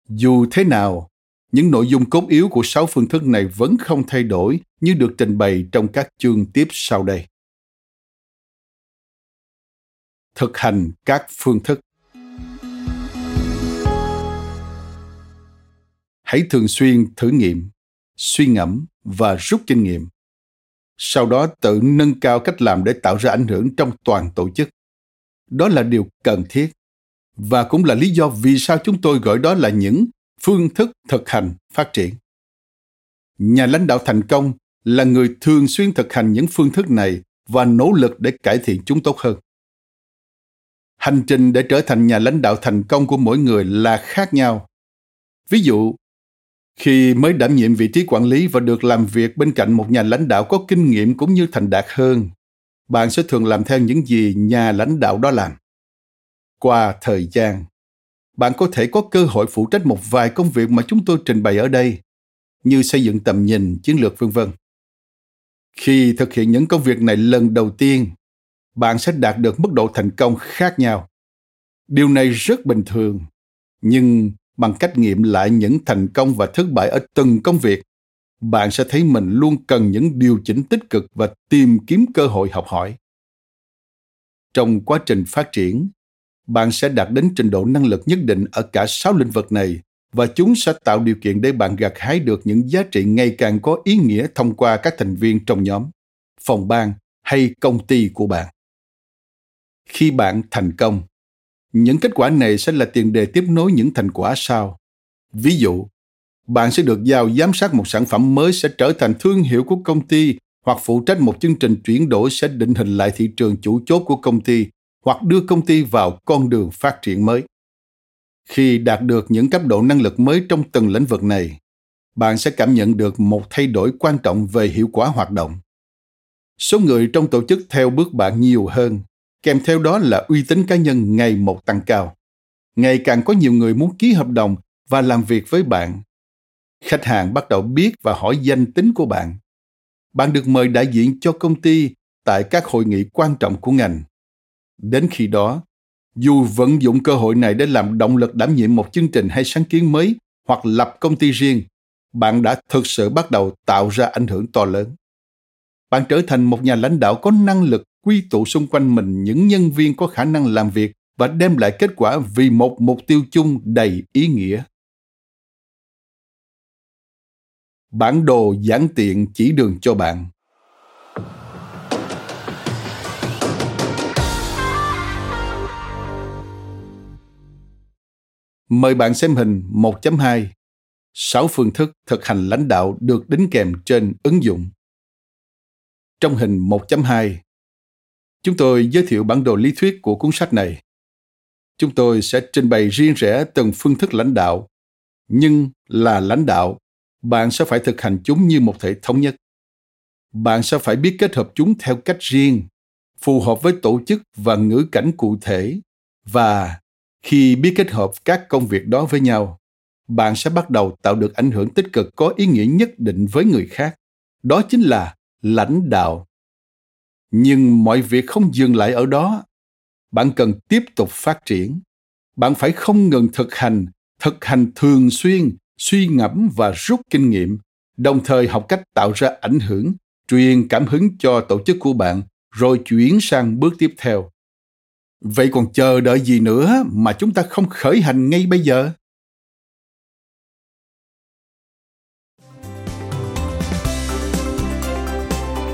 dù thế nào, những nội dung cốt yếu của sáu phương thức này vẫn không thay đổi như được trình bày trong các chương tiếp sau đây. Thực hành các phương thức Hãy thường xuyên thử nghiệm, suy ngẫm và rút kinh nghiệm. Sau đó tự nâng cao cách làm để tạo ra ảnh hưởng trong toàn tổ chức. Đó là điều cần thiết và cũng là lý do vì sao chúng tôi gọi đó là những phương thức thực hành phát triển. Nhà lãnh đạo thành công là người thường xuyên thực hành những phương thức này và nỗ lực để cải thiện chúng tốt hơn. Hành trình để trở thành nhà lãnh đạo thành công của mỗi người là khác nhau. Ví dụ, khi mới đảm nhiệm vị trí quản lý và được làm việc bên cạnh một nhà lãnh đạo có kinh nghiệm cũng như thành đạt hơn bạn sẽ thường làm theo những gì nhà lãnh đạo đó làm qua thời gian bạn có thể có cơ hội phụ trách một vài công việc mà chúng tôi trình bày ở đây như xây dựng tầm nhìn chiến lược vân vân khi thực hiện những công việc này lần đầu tiên bạn sẽ đạt được mức độ thành công khác nhau. Điều này rất bình thường, nhưng bằng cách nghiệm lại những thành công và thất bại ở từng công việc, bạn sẽ thấy mình luôn cần những điều chỉnh tích cực và tìm kiếm cơ hội học hỏi. Trong quá trình phát triển, bạn sẽ đạt đến trình độ năng lực nhất định ở cả sáu lĩnh vực này và chúng sẽ tạo điều kiện để bạn gặt hái được những giá trị ngày càng có ý nghĩa thông qua các thành viên trong nhóm, phòng ban hay công ty của bạn khi bạn thành công những kết quả này sẽ là tiền đề tiếp nối những thành quả sau. Ví dụ, bạn sẽ được giao giám sát một sản phẩm mới sẽ trở thành thương hiệu của công ty hoặc phụ trách một chương trình chuyển đổi sẽ định hình lại thị trường chủ chốt của công ty hoặc đưa công ty vào con đường phát triển mới. Khi đạt được những cấp độ năng lực mới trong từng lĩnh vực này, bạn sẽ cảm nhận được một thay đổi quan trọng về hiệu quả hoạt động. Số người trong tổ chức theo bước bạn nhiều hơn kèm theo đó là uy tín cá nhân ngày một tăng cao. Ngày càng có nhiều người muốn ký hợp đồng và làm việc với bạn. Khách hàng bắt đầu biết và hỏi danh tính của bạn. Bạn được mời đại diện cho công ty tại các hội nghị quan trọng của ngành. Đến khi đó, dù vận dụng cơ hội này để làm động lực đảm nhiệm một chương trình hay sáng kiến mới hoặc lập công ty riêng, bạn đã thực sự bắt đầu tạo ra ảnh hưởng to lớn. Bạn trở thành một nhà lãnh đạo có năng lực quy tụ xung quanh mình những nhân viên có khả năng làm việc và đem lại kết quả vì một mục tiêu chung đầy ý nghĩa. Bản đồ giản tiện chỉ đường cho bạn. Mời bạn xem hình 1.2 6 phương thức thực hành lãnh đạo được đính kèm trên ứng dụng. Trong hình 1.2, chúng tôi giới thiệu bản đồ lý thuyết của cuốn sách này. Chúng tôi sẽ trình bày riêng rẽ từng phương thức lãnh đạo, nhưng là lãnh đạo, bạn sẽ phải thực hành chúng như một thể thống nhất. Bạn sẽ phải biết kết hợp chúng theo cách riêng, phù hợp với tổ chức và ngữ cảnh cụ thể và khi biết kết hợp các công việc đó với nhau bạn sẽ bắt đầu tạo được ảnh hưởng tích cực có ý nghĩa nhất định với người khác đó chính là lãnh đạo nhưng mọi việc không dừng lại ở đó. Bạn cần tiếp tục phát triển. Bạn phải không ngừng thực hành thực hành thường xuyên, suy ngẫm và rút kinh nghiệm, đồng thời học cách tạo ra ảnh hưởng, truyền cảm hứng cho tổ chức của bạn, rồi chuyển sang bước tiếp theo. Vậy còn chờ đợi gì nữa mà chúng ta không khởi hành ngay bây giờ?